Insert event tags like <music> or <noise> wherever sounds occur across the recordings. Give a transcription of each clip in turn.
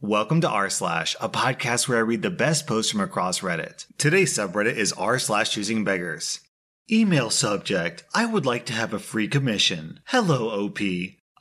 Welcome to r slash, a podcast where I read the best posts from across Reddit. Today's subreddit is r slash choosing beggars. Email subject: I would like to have a free commission. Hello, OP.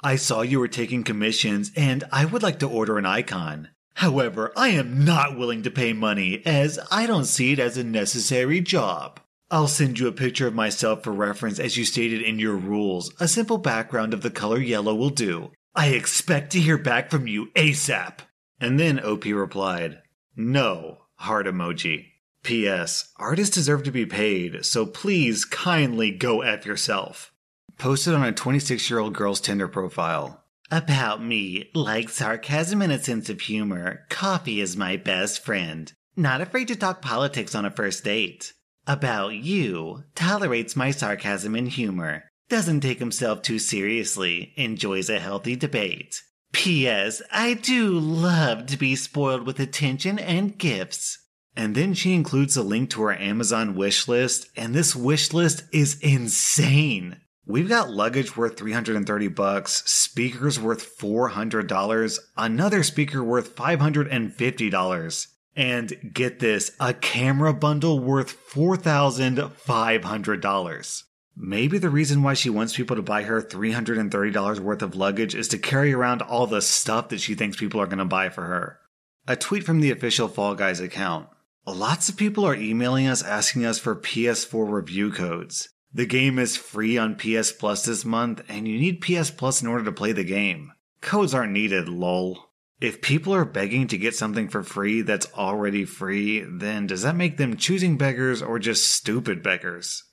I saw you were taking commissions, and I would like to order an icon. However, I am not willing to pay money, as I don't see it as a necessary job. I'll send you a picture of myself for reference as you stated in your rules. A simple background of the color yellow will do. I expect to hear back from you ASAP. And then OP replied, No, heart emoji. P.S. Artists deserve to be paid, so please kindly go F yourself. Posted on a 26 year old girl's Tinder profile. About me, like sarcasm and a sense of humor, coffee is my best friend. Not afraid to talk politics on a first date. About you, tolerates my sarcasm and humor. Doesn't take himself too seriously, enjoys a healthy debate. P.S. I do love to be spoiled with attention and gifts. And then she includes a link to her Amazon wish list, and this wish list is insane. We've got luggage worth 330 bucks, speakers worth $400, another speaker worth $550, and get this, a camera bundle worth $4,500. Maybe the reason why she wants people to buy her $330 worth of luggage is to carry around all the stuff that she thinks people are going to buy for her. A tweet from the official Fall Guys account. Lots of people are emailing us asking us for PS4 review codes. The game is free on PS Plus this month, and you need PS Plus in order to play the game. Codes aren't needed, lol. If people are begging to get something for free that's already free, then does that make them choosing beggars or just stupid beggars?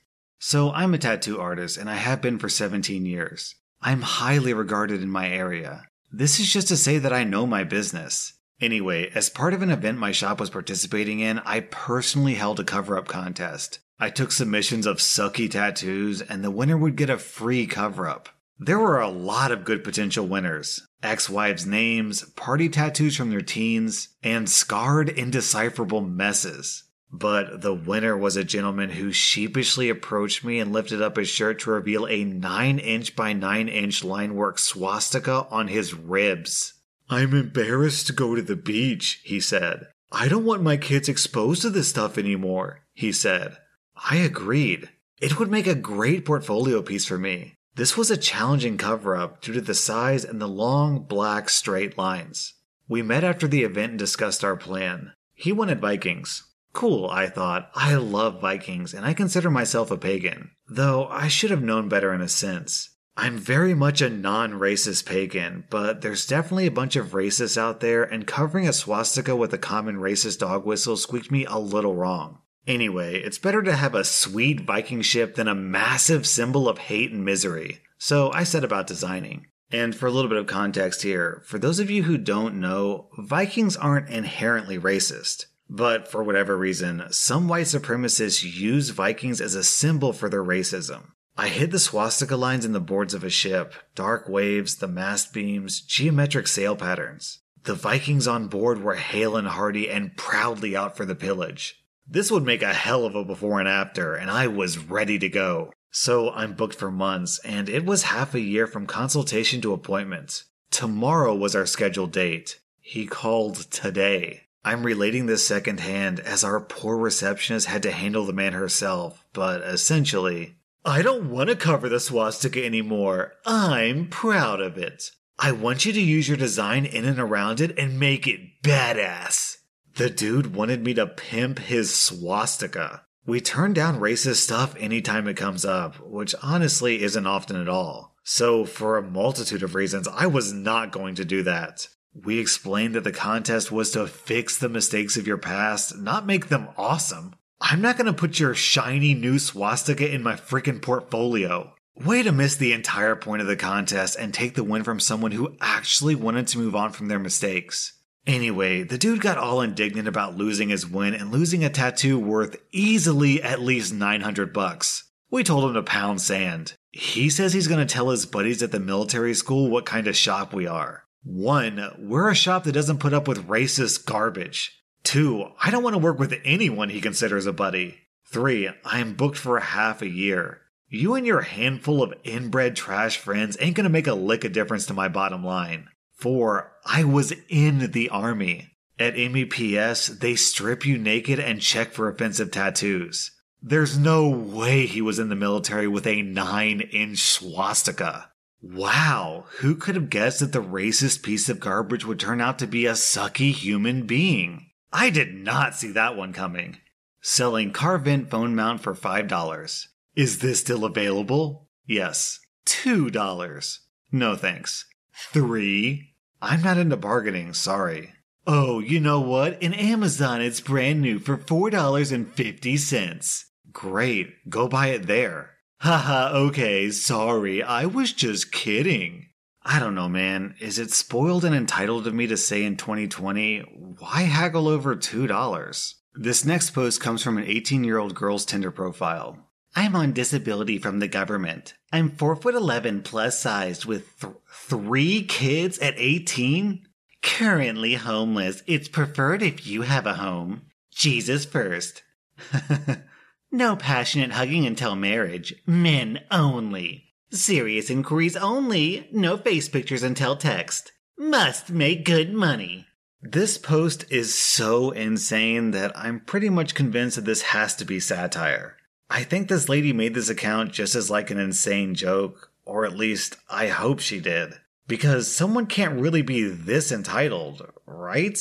So, I'm a tattoo artist and I have been for 17 years. I'm highly regarded in my area. This is just to say that I know my business. Anyway, as part of an event my shop was participating in, I personally held a cover up contest. I took submissions of sucky tattoos, and the winner would get a free cover up. There were a lot of good potential winners ex wives' names, party tattoos from their teens, and scarred, indecipherable messes. But the winner was a gentleman who sheepishly approached me and lifted up his shirt to reveal a 9 inch by 9 inch linework swastika on his ribs. I'm embarrassed to go to the beach, he said. I don't want my kids exposed to this stuff anymore, he said. I agreed. It would make a great portfolio piece for me. This was a challenging cover up due to the size and the long, black, straight lines. We met after the event and discussed our plan. He wanted Vikings. Cool, I thought. I love Vikings, and I consider myself a pagan. Though I should have known better in a sense. I'm very much a non racist pagan, but there's definitely a bunch of racists out there, and covering a swastika with a common racist dog whistle squeaked me a little wrong. Anyway, it's better to have a sweet Viking ship than a massive symbol of hate and misery. So I set about designing. And for a little bit of context here, for those of you who don't know, Vikings aren't inherently racist. But for whatever reason, some white supremacists use Vikings as a symbol for their racism. I hid the swastika lines in the boards of a ship, dark waves, the mast beams, geometric sail patterns. The Vikings on board were hale and hearty and proudly out for the pillage. This would make a hell of a before and after, and I was ready to go. So I'm booked for months, and it was half a year from consultation to appointment. Tomorrow was our scheduled date. He called today. I'm relating this secondhand as our poor receptionist had to handle the man herself, but essentially, I don't want to cover the swastika anymore. I'm proud of it. I want you to use your design in and around it and make it badass. The dude wanted me to pimp his swastika. We turn down racist stuff anytime it comes up, which honestly isn't often at all. So, for a multitude of reasons, I was not going to do that. We explained that the contest was to fix the mistakes of your past, not make them awesome. I'm not gonna put your shiny new swastika in my freaking portfolio. Way to miss the entire point of the contest and take the win from someone who actually wanted to move on from their mistakes. Anyway, the dude got all indignant about losing his win and losing a tattoo worth easily at least 900 bucks. We told him to pound sand. He says he's gonna tell his buddies at the military school what kind of shop we are. One, we're a shop that doesn't put up with racist garbage. Two, I don't want to work with anyone he considers a buddy. Three, I am booked for half a year. You and your handful of inbred trash friends ain't gonna make a lick of difference to my bottom line. Four, I was in the army. At MEPS, they strip you naked and check for offensive tattoos. There's no way he was in the military with a 9 inch swastika. Wow, who could have guessed that the racist piece of garbage would turn out to be a sucky human being? I did not see that one coming. Selling Carvent phone mount for $5. Is this still available? Yes. $2. No thanks. 3. I'm not into bargaining, sorry. Oh, you know what? In Amazon, it's brand new for $4.50. Great, go buy it there. Haha, okay, sorry, I was just kidding. I don't know, man. Is it spoiled and entitled of me to say in 2020, why haggle over $2? This next post comes from an 18 year old girl's Tinder profile. I'm on disability from the government. I'm 4 foot 11 plus sized with th- three kids at 18. Currently homeless. It's preferred if you have a home. Jesus first. <laughs> no passionate hugging until marriage. Men only. Serious inquiries only. No face pictures until text. Must make good money. This post is so insane that I'm pretty much convinced that this has to be satire. I think this lady made this account just as like an insane joke, or at least I hope she did. Because someone can't really be this entitled, right?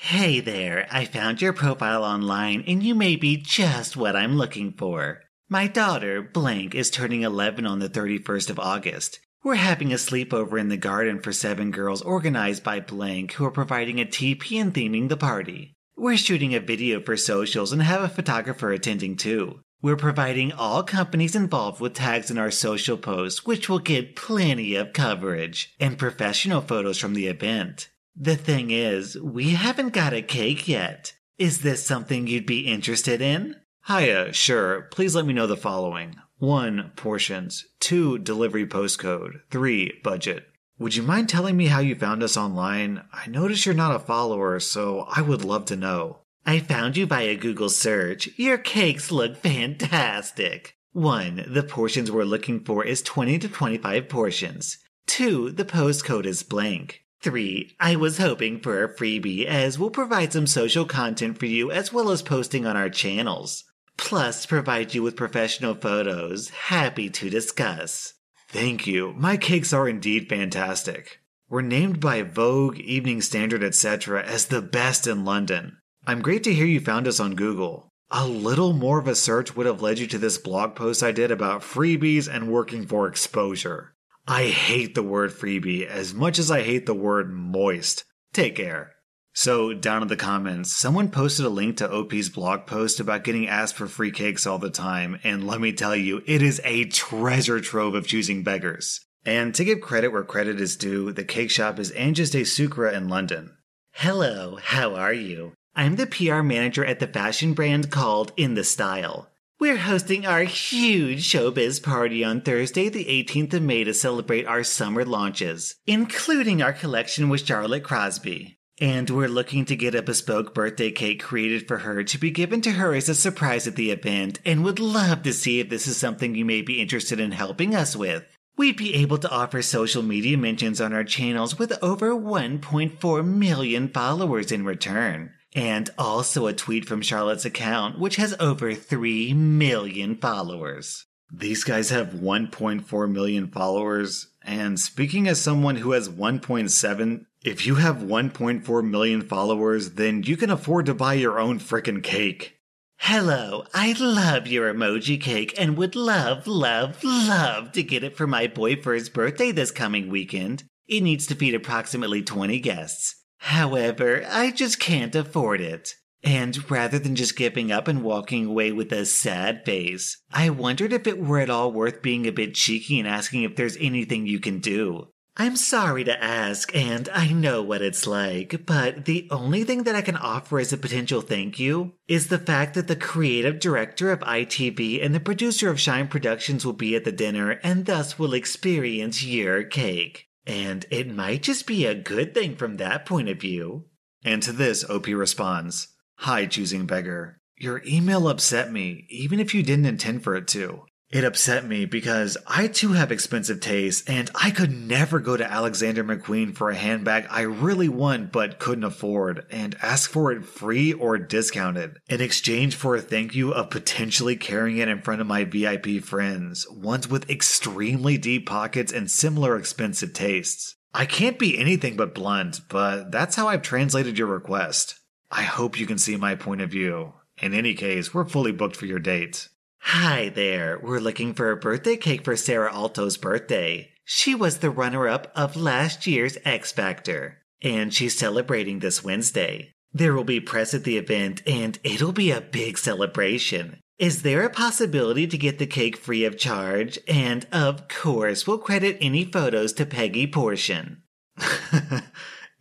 Hey there, I found your profile online and you may be just what I'm looking for. My daughter, Blank, is turning 11 on the 31st of August. We're having a sleepover in the garden for seven girls organized by Blank who are providing a TP and theming the party. We're shooting a video for socials and have a photographer attending too. We're providing all companies involved with tags in our social posts, which will get plenty of coverage, and professional photos from the event. The thing is, we haven't got a cake yet. Is this something you'd be interested in? Hiya, sure. Please let me know the following 1. Portions. 2. Delivery postcode. 3. Budget. Would you mind telling me how you found us online? I notice you're not a follower, so I would love to know. I found you via Google search. Your cakes look fantastic. 1. The portions we're looking for is 20 to 25 portions. 2. The postcode is blank. 3. I was hoping for a freebie as we'll provide some social content for you as well as posting on our channels. Plus, provide you with professional photos. Happy to discuss. Thank you. My cakes are indeed fantastic. We're named by Vogue, Evening Standard, etc. as the best in London. I'm great to hear you found us on Google. A little more of a search would have led you to this blog post I did about freebies and working for exposure. I hate the word freebie as much as I hate the word moist. Take care. So, down in the comments, someone posted a link to OP's blog post about getting asked for free cakes all the time, and let me tell you, it is a treasure trove of choosing beggars. And to give credit where credit is due, the cake shop is Anges de Sucre in London. Hello, how are you? I'm the PR manager at the fashion brand called In the Style. We're hosting our huge showbiz party on Thursday, the 18th of May to celebrate our summer launches, including our collection with Charlotte Crosby. And we're looking to get a bespoke birthday cake created for her to be given to her as a surprise at the event and would love to see if this is something you may be interested in helping us with. We'd be able to offer social media mentions on our channels with over 1.4 million followers in return. And also a tweet from Charlotte's account, which has over 3 million followers. These guys have 1.4 million followers. And speaking as someone who has 1.7 if you have 1.4 million followers, then you can afford to buy your own frickin' cake. Hello, I love your emoji cake and would love, love, love to get it for my boy for his birthday this coming weekend. It needs to feed approximately 20 guests. However, I just can't afford it. And rather than just giving up and walking away with a sad face, I wondered if it were at all worth being a bit cheeky and asking if there's anything you can do. I'm sorry to ask, and I know what it's like, but the only thing that I can offer as a potential thank you is the fact that the creative director of ITV and the producer of Shine Productions will be at the dinner and thus will experience your cake. And it might just be a good thing from that point of view. And to this, OP responds Hi, choosing beggar. Your email upset me, even if you didn't intend for it to. It upset me because I too have expensive tastes and I could never go to Alexander McQueen for a handbag I really want but couldn't afford and ask for it free or discounted in exchange for a thank you of potentially carrying it in front of my VIP friends, ones with extremely deep pockets and similar expensive tastes. I can't be anything but blunt, but that's how I've translated your request. I hope you can see my point of view. In any case, we're fully booked for your date. Hi there. We're looking for a birthday cake for Saara Aalto's birthday. She was the runner up of last year's X Factor, and she's celebrating this Wednesday. There will be press at the event, and it'll be a big celebration. Is there a possibility to get the cake free of charge? And of course, we'll credit any photos to Peggy Porschen. <laughs>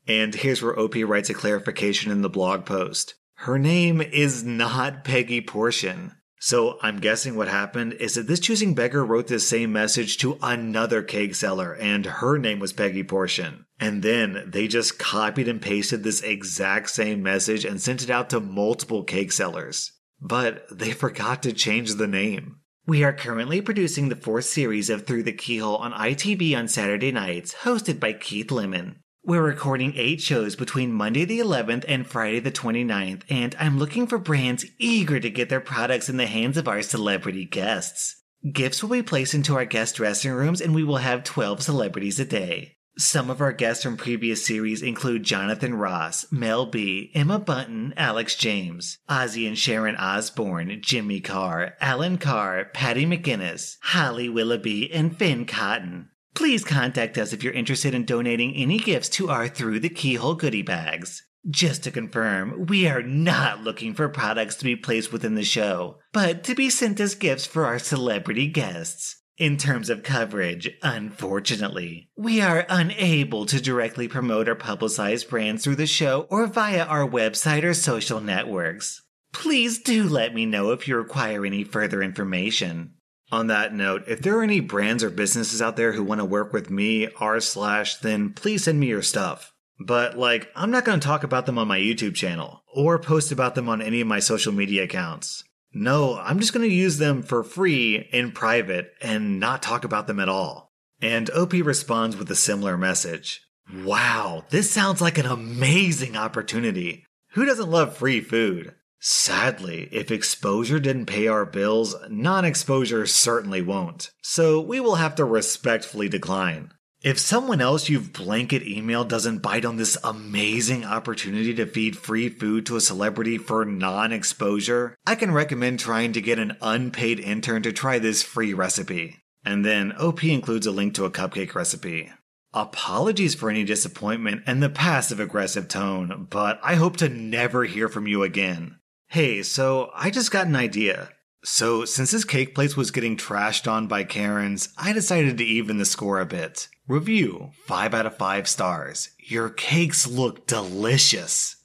and here's where OP writes a clarification in the blog post. Her name is not Peggy Porschen. So I'm guessing what happened is that this choosing beggar wrote this same message to another cake seller and her name was Peggy Porschen. And then they just copied and pasted this exact same message and sent it out to multiple cake sellers. But they <laughs> forgot to change the name. We are currently producing the fourth series of Through the Keyhole on ITV on Saturday nights, hosted by Keith Lemon. We're recording eight shows between Monday the 11th and Friday the 29th, and I'm looking for brands eager to get their products in the hands of our celebrity guests. Gifts will be placed into our guest dressing rooms, and we will have 12 celebrities a day. Some of our guests from previous series include Jonathan Ross, Mel B, Emma Bunton, Alex James, Ozzy and Sharon Osbourne, Jimmy Carr, Alan Carr, Paddy McGuinness, Holly Willoughby, and Fearne Cotton. Please contact us if you're interested in donating any gifts to our Through the Keyhole goodie bags. Just to confirm, we are not looking for products to be placed within the show, but to be sent as gifts for our celebrity guests. In terms of coverage, unfortunately, we are unable to directly promote or publicize brands through the show or via our website or social networks. Please do let me know if you require any further information. On that note, if there are any brands or businesses out there who want to work with me, r slash, then please send me your stuff. But like, I'm not going to talk about them on my YouTube channel or post about them on any of my social media accounts. No, I'm just going to use them for free in private and not talk about them at all. And OP responds with a similar message. Wow, this sounds like an amazing opportunity. Who doesn't love free food? Sadly, if exposure didn't pay our bills, non exposure certainly won't. So we will have to respectfully decline. If someone else you've blanket emailed doesn't bite on this amazing opportunity to feed free food to a celebrity for non exposure, I can recommend trying to get an unpaid intern to try this free recipe. And then OP includes a link to a cupcake recipe. Apologies for any disappointment and the passive aggressive tone, but I hope to never hear from you again. Hey, so I just got an idea. So, since this cake place was getting trashed on by Karens, I decided to even the score a bit. Review 5 out of 5 stars. Your cakes look delicious.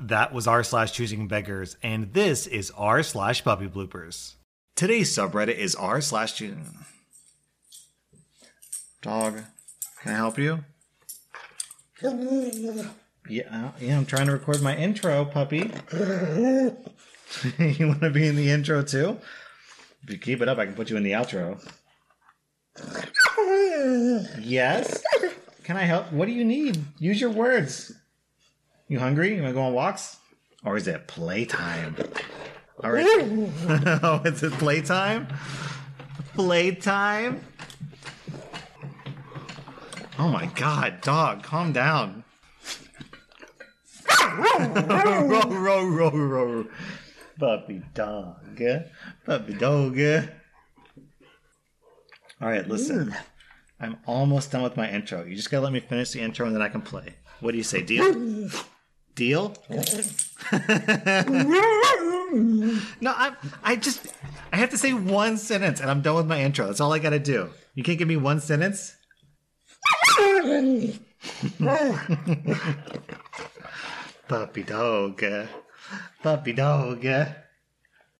That was r slash choosing beggars, and this is r slash puppy bloopers. Today's subreddit is r slash dog. Can I help you? Yeah, uh, yeah, I'm trying to record my intro, puppy. <laughs> you want to be in the intro too? If you keep it up, I can put you in the outro. Yes? Can I help? What do you need? Use your words. You hungry? You want to go on walks? Or is it playtime? All right. <laughs> oh, is it playtime? Playtime? Oh my god, dog, calm down row, row, row, row. Puppy dog. Puppy dog. All right, listen. Mm. I'm almost done with my intro. You just gotta let me finish the intro and then I can play. What do you say? Deal? Deal? no, I I just I have to say one sentence and I'm done with my intro. That's all I gotta do. You can't give me one sentence? <laughs> Puppy dog. Eh? Puppy dog. Eh?